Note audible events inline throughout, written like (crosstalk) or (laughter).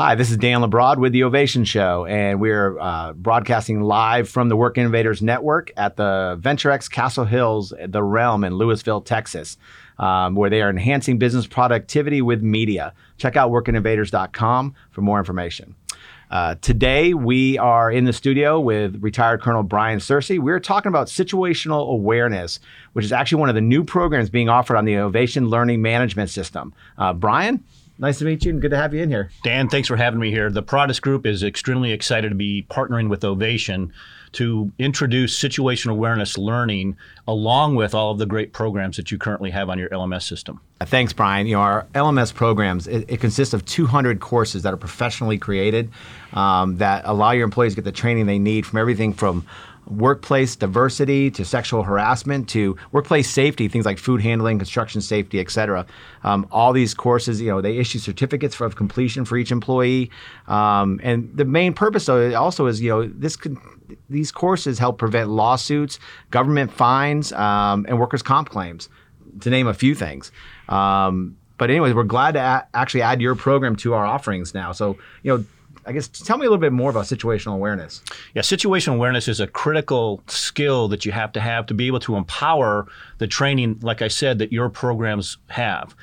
Hi, this is Dan LaBroad with the Ovation Show, and we're uh, broadcasting live from the Work Innovators Network at the VentureX Castle Hills, the Realm in Lewisville, Texas, um, where they are enhancing business productivity with media. Check out workinnovators.com for more information. Uh, today, we are in the studio with retired Colonel Brian Searcy. We're talking about situational awareness, which is actually one of the new programs being offered on the Ovation Learning Management System. Uh, Brian? Nice to meet you and good to have you in here. Dan, thanks for having me here. The Paratus Group is extremely excited to be partnering with Ovation to introduce situational awareness learning along with all of the great programs that you currently have on your LMS system. Thanks, Brian. You know, our LMS programs, it, it consists of 200 courses that are professionally created um, that allow your employees to get the training they need from everything from workplace diversity to sexual harassment to workplace safety, things like food handling, construction safety, et cetera. Um, all these courses, you know, they issue certificates of completion for each employee. Um, and the main purpose, though, also is, you know, this these courses help prevent lawsuits, government fines, um, and workers' comp claims, to name a few things. Um, but anyways, we're glad to a- actually add your program to our offerings now. So, you know, I guess tell me a little bit more about situational awareness. Yeah, situational awareness is a critical skill that you have to have to be able to empower the training, like I said, that your programs have.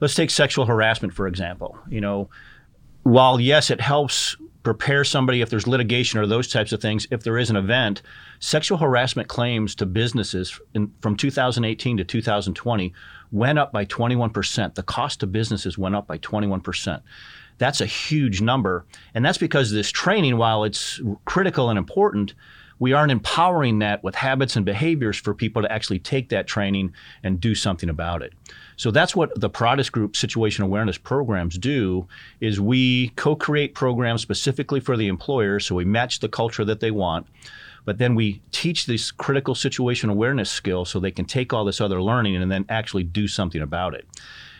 Let's take sexual harassment, for example. You know, while yes, it helps prepare somebody if there's litigation or those types of things, if there is an event, sexual harassment claims to businesses in, from 2018 to 2020 went up by 21%. The cost to businesses went up by 21%. That's a huge number. And that's because this training, while it's critical and important, we aren't empowering that with habits and behaviors for people to actually take that training and do something about it. So that's what the Paratus Group situation awareness programs do is we co-create programs specifically for the employer so we match the culture that they want. But then we teach this critical situation awareness skill so they can take all this other learning and then actually do something about it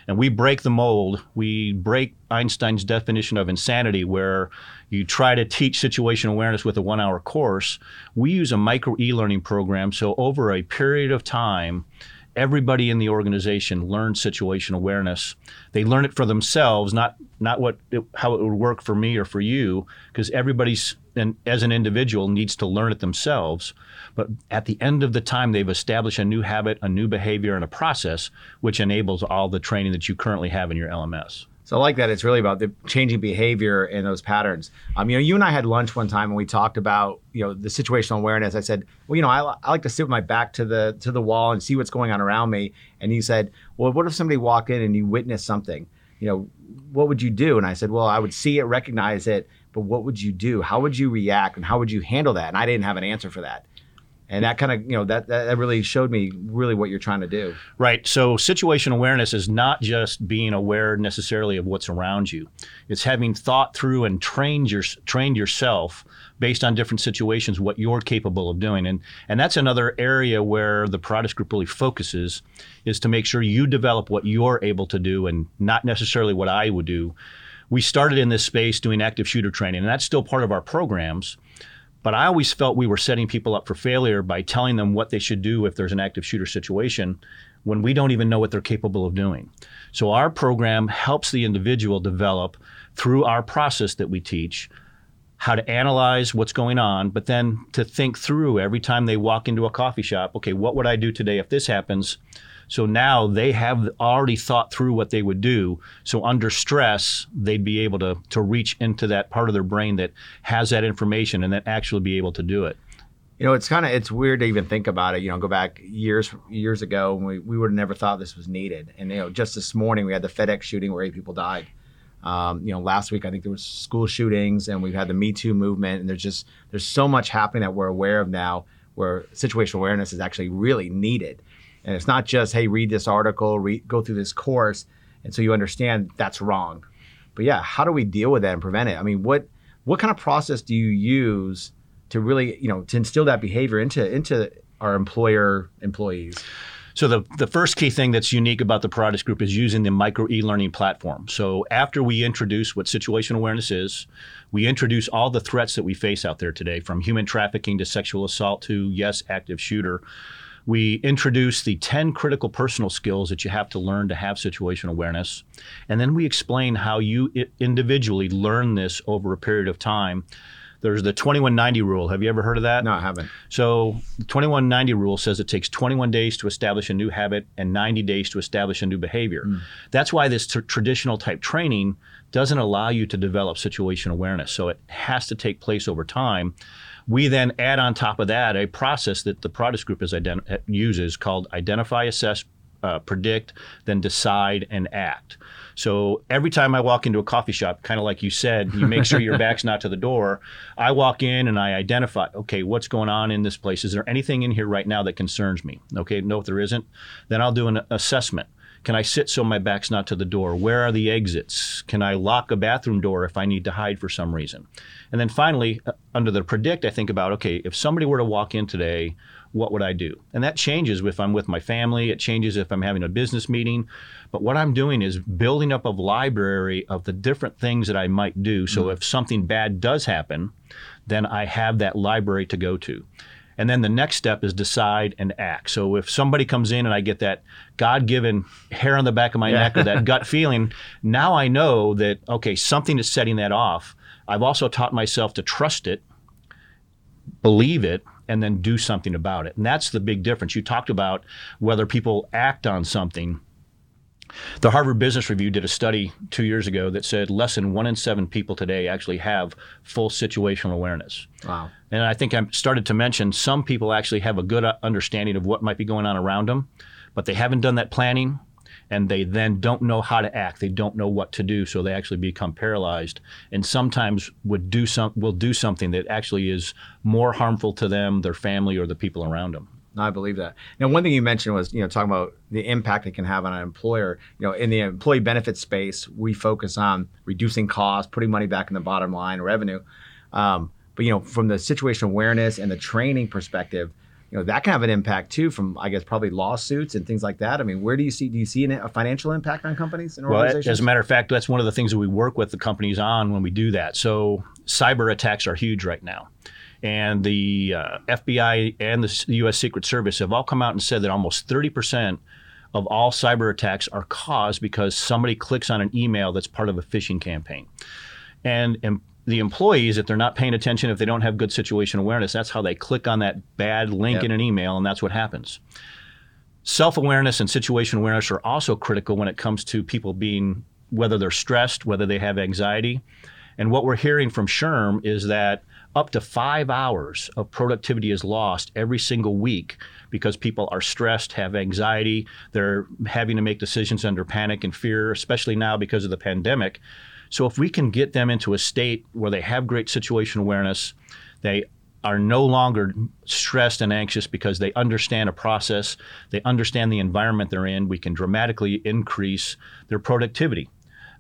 and we break the mold. We break Einstein's definition of insanity, where you try to teach situation awareness with a one hour course. We use a micro e learning program. So, over a period of time, everybody in the organization learns situation awareness. They learn it for themselves, not not what it, how it would work for me or for you, because everybody's and as an individual needs to learn it themselves. But at the end of the time, they've established a new habit, a new behavior, and a process which enables all the training that you currently have in your LMS. So I like that. It's really about the changing behavior and those patterns. Um, you know, you and I had lunch one time and we talked about you know the situational awareness. I said, well, you know, I, I like to sit with my back to the to the wall and see what's going on around me. And you said, well, what if somebody walked in and you witnessed something? You know, what would you do? And I said, well, I would see it, recognize it, but what would you do? How would you react, and how would you handle that? And I didn't have an answer for that and that kind of you know that, that really showed me really what you're trying to do. Right. So situation awareness is not just being aware necessarily of what's around you. It's having thought through and trained your trained yourself based on different situations what you're capable of doing. And and that's another area where the Paratus group really focuses is to make sure you develop what you're able to do and not necessarily what I would do. We started in this space doing active shooter training and that's still part of our programs but I always felt we were setting people up for failure by telling them what they should do if there's an active shooter situation when we don't even know what they're capable of doing. So our program helps the individual develop through our process that we teach how to analyze what's going on, but then to think through every time they walk into a coffee shop, okay, what would I do today if this happens? So now they have already thought through what they would do. So under stress, they'd be able to, to reach into that part of their brain that has that information and then actually be able to do it. You know, it's kind of it's weird to even think about it. You know, go back years years ago, we we would have never thought this was needed. And you know, just this morning we had the FedEx shooting where eight people died. Um, you know, last week I think there was school shootings, and we've had the Me Too movement, and there's just there's so much happening that we're aware of now, where situational awareness is actually really needed. And it's not just, hey, read this article, read, go through this course, and so you understand that's wrong. But yeah, how do we deal with that and prevent it? I mean, what what kind of process do you use to really, you know, to instill that behavior into into our employer employees? So the, the first key thing that's unique about the Paratus Group is using the micro e-learning platform. So after we introduce what situation awareness is, we introduce all the threats that we face out there today, from human trafficking to sexual assault to yes, active shooter We introduce the 10 critical personal skills that you have to learn to have situational awareness. And then we explain how you individually learn this over a period of time. There's the 2190 rule. Have you ever heard of that? No, I haven't. So, the 2190 rule says it takes 21 days to establish a new habit and 90 days to establish a new behavior. Mm. That's why this t- traditional type training doesn't allow you to develop situational awareness. So, it has to take place over time. We then add on top of that a process that the Paratus Group is ident- uses called identify, assess, uh, predict, then decide and act. So every time I walk into a coffee shop, kind of like you said, you make sure your back's not to the door. I walk in and I identify, okay, what's going on in this place? Is there anything in here right now that concerns me? Okay, no, if there isn't, then I'll do an assessment. Can I sit so my back's not to the door? Where are the exits? Can I lock a bathroom door if I need to hide for some reason? And then finally, uh, under the predict, I think about okay, if somebody were to walk in today, what would I do? And that changes if I'm with my family, it changes if I'm having a business meeting. But what I'm doing is building up a library of the different things that I might do. So mm-hmm. if something bad does happen, then I have that library to go to. And then the next step is decide and act. So if somebody comes in and I get that God given hair on the back of my yeah. neck or that (laughs) gut feeling, now I know that, okay, something is setting that off. I've also taught myself to trust it, believe it, and then do something about it. And that's the big difference. You talked about whether people act on something. The Harvard Business Review did a study two years ago that said less than one in seven people today actually have full situational awareness. Wow. And I think I started to mention some people actually have a good understanding of what might be going on around them, but they haven't done that planning and they then don't know how to act. They don't know what to do, so they actually become paralyzed, and sometimes would do some will do something that actually is more harmful to them, their family, or the people around them. I believe that. Now, one thing you mentioned was, you know, talking about the impact it can have on an employer. You know, in the employee benefit space, we focus on reducing costs, putting money back in the bottom line, revenue. Um, but you know, from the situational awareness and the training perspective, you know that can have an impact too from i guess probably lawsuits and things like that. I mean where do you see do you see a financial impact on companies and organizations? well, as a matter of fact that's one of the things that we work with the companies on when we do that. So cyber attacks are huge right now. And the uh, fbi and the us secret service have all come out and said that almost 30% of all cyber attacks are caused because somebody clicks on an email that's part of a phishing campaign. And, and the employees, if they're not paying attention, if they don't have good situation awareness, that's how they click on that bad link yep. in an email, and that's what happens. Self awareness and situation awareness are also critical when it comes to people being, whether they're stressed, whether they have anxiety. And what we're hearing from SHRM is that up to five hours of productivity is lost every single week because people are stressed, have anxiety, they're having to make decisions under panic and fear, especially now because of the pandemic. So if we can get them into a state where they have great situation awareness, they are no longer stressed and anxious because they understand a process, they understand the environment they're in, we can dramatically increase their productivity.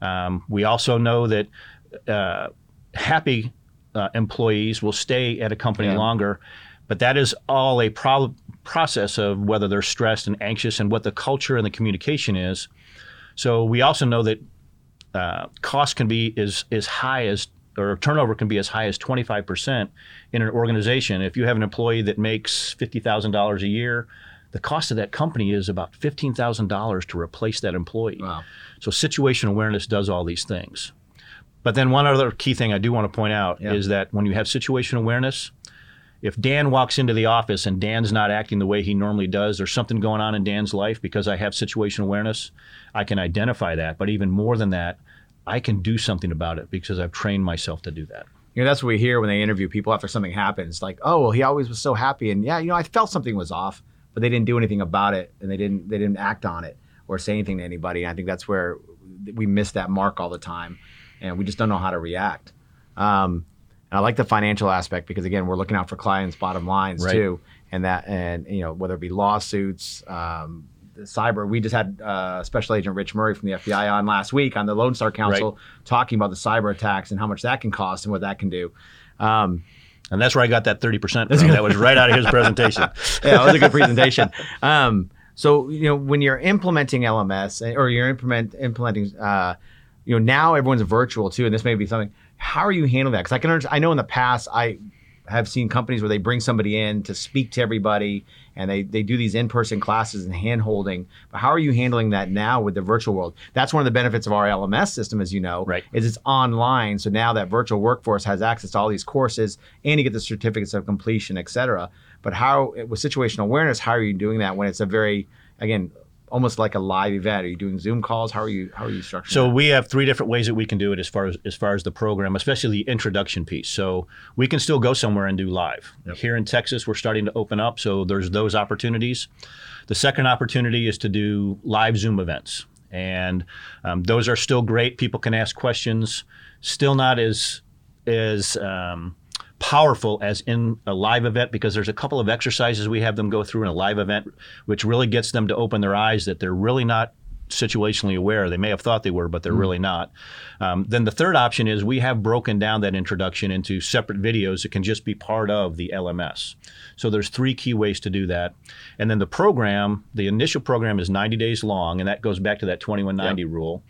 Um, we also know that uh, happy uh, employees will stay at a company yeah. longer, but that is all a pro- process of whether they're stressed and anxious and what the culture and the communication is. So we also know that uh, cost can be as, as high as or turnover can be as high as 25% in an organization. If you have an employee that makes $50,000 a year, the cost of that company is about $15,000 to replace that employee. Wow. So situation awareness does all these things. But then one other key thing I do want to point out yeah. is that when you have situation awareness, if Dan walks into the office and Dan's not acting the way he normally does, there's something going on in Dan's life because I have situation awareness, I can identify that. But even more than that, I can do something about it because I've trained myself to do that. You know, that's what we hear when they interview people after something happens. Like, oh, well, he always was so happy, and yeah, you know, I felt something was off, but they didn't do anything about it, and they didn't they didn't act on it or say anything to anybody. And I think that's where we miss that mark all the time, and we just don't know how to react. Um, and I like the financial aspect because again, we're looking out for clients' bottom lines right. too, and that and you know whether it be lawsuits, um, cyber. We just had uh, Special Agent Rich Murray from the FBI on last week on the Lone Star Council right. talking about the cyber attacks and how much that can cost and what that can do. Um, and that's where I got that 30% from. that was right out of his (laughs) presentation. yeah, it was a good presentation. Um, so, you know, when you're implementing LMS or you're implement, implementing, uh, you know, now everyone's virtual too, and this may be something how are you handling that? Because I can understand, I know in the past I have seen companies where they bring somebody in to speak to everybody and they, they do these in-person classes and hand holding but how are you handling that now with the virtual world that's one of the benefits of our lms system as you know Right. is it's online so now that virtual workforce has access to all these courses and you get the certificates of completion et cetera but how with situational awareness how are you doing that when it's a very again almost like a live event are you doing zoom calls how are you how are you structuring So that? we have three different ways that we can do it as far as as far as the program, especially the introduction piece. So we can still go somewhere and do live. Here in Texas, we're starting to open up, so there's those opportunities. The second opportunity is to do live Zoom events, and um, those are still great. People can ask questions. Still not as as um, powerful as in a live event because there's a couple of exercises we have them go through in a live event, which really gets them to open their eyes that they're really not situationally aware. They may have thought they were, but they're really not. Um, then the third option is we have broken down that introduction into separate videos that can just be part of the LMS. So there's three key ways to do that. And then the program, the initial program is 90 days long, and that goes back to that 2190 rule.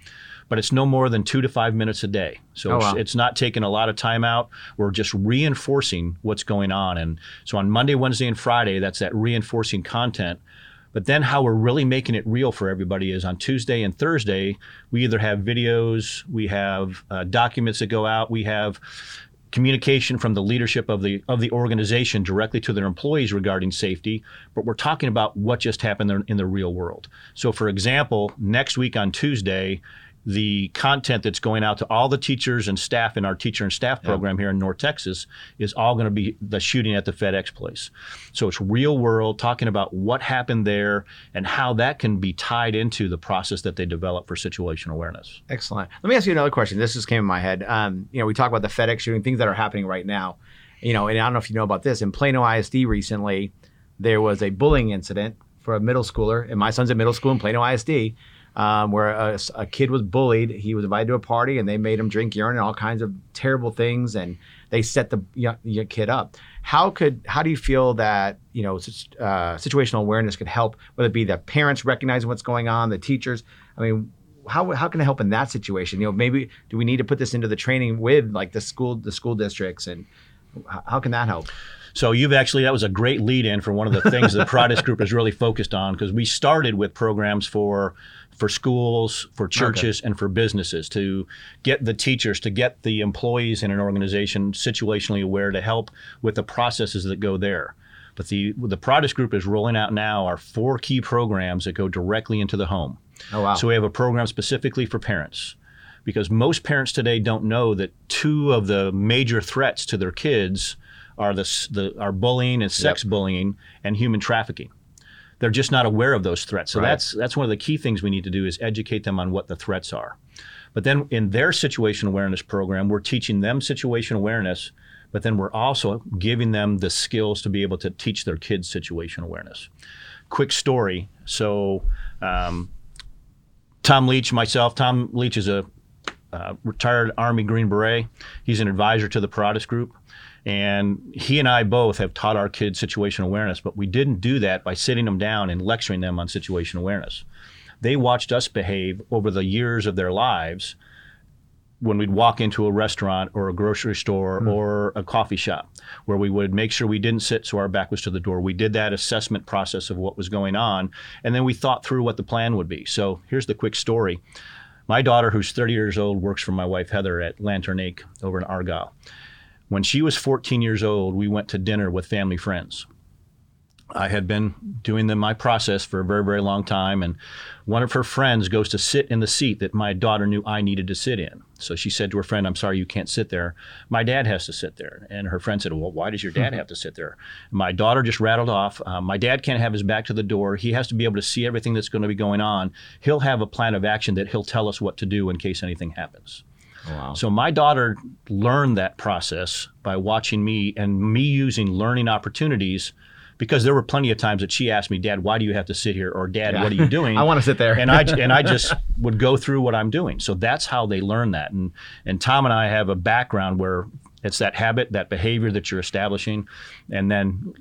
But it's no more than two to five minutes a day. So Oh, it's, wow. it's not taking a lot of time out. We're just reinforcing what's going on. And so on Monday, Wednesday, and Friday, that's that reinforcing content. But then how we're really making it real for everybody is on Tuesday and Thursday, we either have videos, we have uh, documents that go out, we have communication from the leadership of the of the organization directly to their employees regarding safety, but we're talking about what just happened in the real world. So for example, next week on Tuesday, the content that's going out to all the teachers and staff in our teacher and staff program here in North Texas is all going to be the shooting at the FedEx place. So it's real world, talking about what happened there and how that can be tied into the process that they develop for situational awareness. Excellent. Let me ask you another question. This just came in my head. Um, you know, we talk about the FedEx shooting, things that are happening right now. You know, and I don't know if you know about this. In Plano ISD recently, there was a bullying incident for a middle schooler, and my son's at middle school in Plano ISD, um, where a, a kid was bullied. He was invited to a party, and they made him drink urine and all kinds of terrible things, and they set the young, young kid up. How could how do you feel that you know uh, situational awareness could help, whether it be the parents recognizing what's going on, the teachers? I mean, how, how can it help in that situation? You know, maybe do we need to put this into the training with like the school the school districts and how, how can that help? So you've actually that was a great lead in for one of the things the Paratus Group is really focused on because we started with programs for for schools, for churches, and for businesses to get the teachers, to get the employees in an organization situationally aware to help with the processes that go there. But the the Paratus Group is rolling out now our four key programs that go directly into the home. Oh wow! So we have a program specifically for parents because most parents today don't know that two of the major threats to their kids are the, the are bullying and sex bullying and human trafficking. They're just not aware of those threats. So Right. that's that's one of the key things we need to do is educate them on what the threats are. But then in their situation awareness program, we're teaching them situation awareness, but then we're also giving them the skills to be able to teach their kids situation awareness. Quick story. So um, Tom Leach, myself. Tom Leach is a uh, retired Army Green Beret. He's an advisor to the Paratus Group. And he and I both have taught our kids situation awareness, but we didn't do that by sitting them down and lecturing them on situation awareness. They watched us behave over the years of their lives when we'd walk into a restaurant or a grocery store or a coffee shop where we would make sure we didn't sit so our back was to the door. We did that assessment process of what was going on, and then we thought through what the plan would be. So here's the quick story. My daughter, who's 30 years old, works for my wife Heather at Lantern Lake over in Argyle. When she was 14 years old, we went to dinner with family friends. I had been doing the, my process for a very, very long time, and one of her friends goes to sit in the seat that my daughter knew I needed to sit in. So she said to her friend, I'm sorry, you can't sit there. My dad has to sit there. And her friend said, Well, why does your dad (laughs) have to sit there? My daughter just rattled off, uh, My dad can't have his back to the door. He has to be able to see everything that's going to be going on. He'll have a plan of action that he'll tell us what to do in case anything happens. wow. So my daughter learned that process by watching me and me using learning opportunities because there were plenty of times that she asked me, Dad, why do you have to sit here? Or Dad, Yeah. what are you (laughs) doing? I want to sit there. and I and I (laughs) just would go through what I'm doing. So that's how they learn that. And and Tom and I have a background where it's that habit, that behavior that you're establishing, and then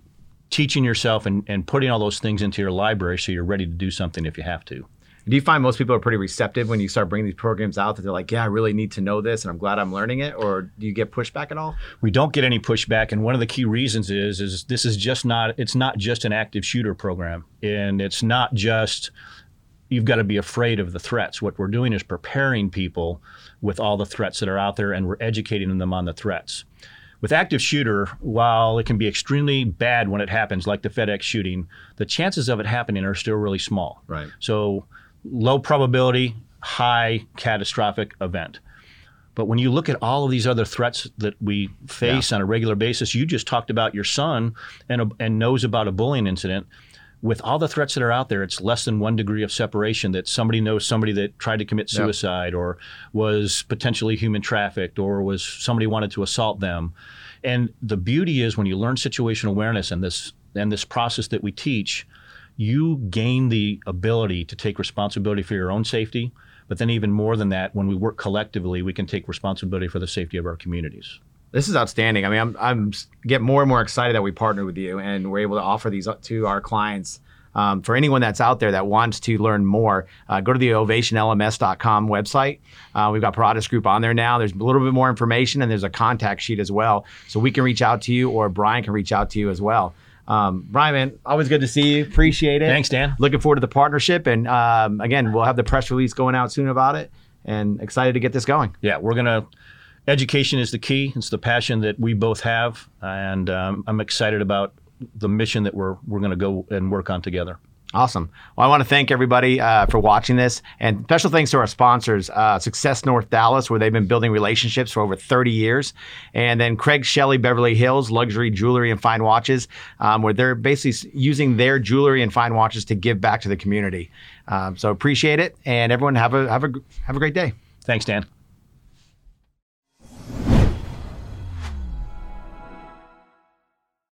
teaching yourself and, and putting all those things into your library so you're ready to do something if you have to. Do you find most people are pretty receptive when you start bringing these programs out that they're like, yeah, I really need to know this and I'm glad I'm learning it? Or do you get pushback at all? We don't get any pushback. And one of the key reasons is, is this is just not, it's not just an active shooter program. And it's not just, you've got to be afraid of the threats. What we're doing is preparing people with all the threats that are out there and we're educating them on the threats. With active shooter, while it can be extremely bad when it happens, like the FedEx shooting, the chances of it happening are still really small. Right. So low probability, high catastrophic event. But when you look at all of these other threats that we face yeah. on a regular basis, you just talked about your son and, and knows about a bullying incident with all the threats that are out there, it's less than one degree of separation that somebody knows somebody that tried to commit suicide yep. or was potentially human trafficked or was somebody wanted to assault them. And the beauty is when you learn situational awareness and this and this process that we teach, you gain the ability to take responsibility for your own safety. But then even more than that, when we work collectively, we can take responsibility for the safety of our communities. This is outstanding. I mean, I'm, I'm get more and more excited that we partner with you and we're able to offer these to our clients. Um, for anyone that's out there that wants to learn more, uh, go to the ovationlms.com website. Uh, we've got Paratus Group on there now. There's a little bit more information and there's a contact sheet as well. So we can reach out to you or Brian can reach out to you as well. Um, Brian, man, always good to see you. Appreciate it. Thanks, Dan. Looking forward to the partnership. And um, again, we'll have the press release going out soon about it and excited to get this going. Yeah, we're going to education is the key. It's the passion that we both have, and um, I'm excited about the mission that we're we're going to go and work on together. Awesome. Well, I want to thank everybody uh, for watching this, and special thanks to our sponsors, uh, Success North Dallas, where they've been building relationships for over 30 years, and then Craig Shelley Beverly Hills Luxury Jewelry and Fine Watches, um, where they're basically using their jewelry and fine watches to give back to the community. Um, so appreciate it, and everyone have a have a have a great day. Thanks, Dan.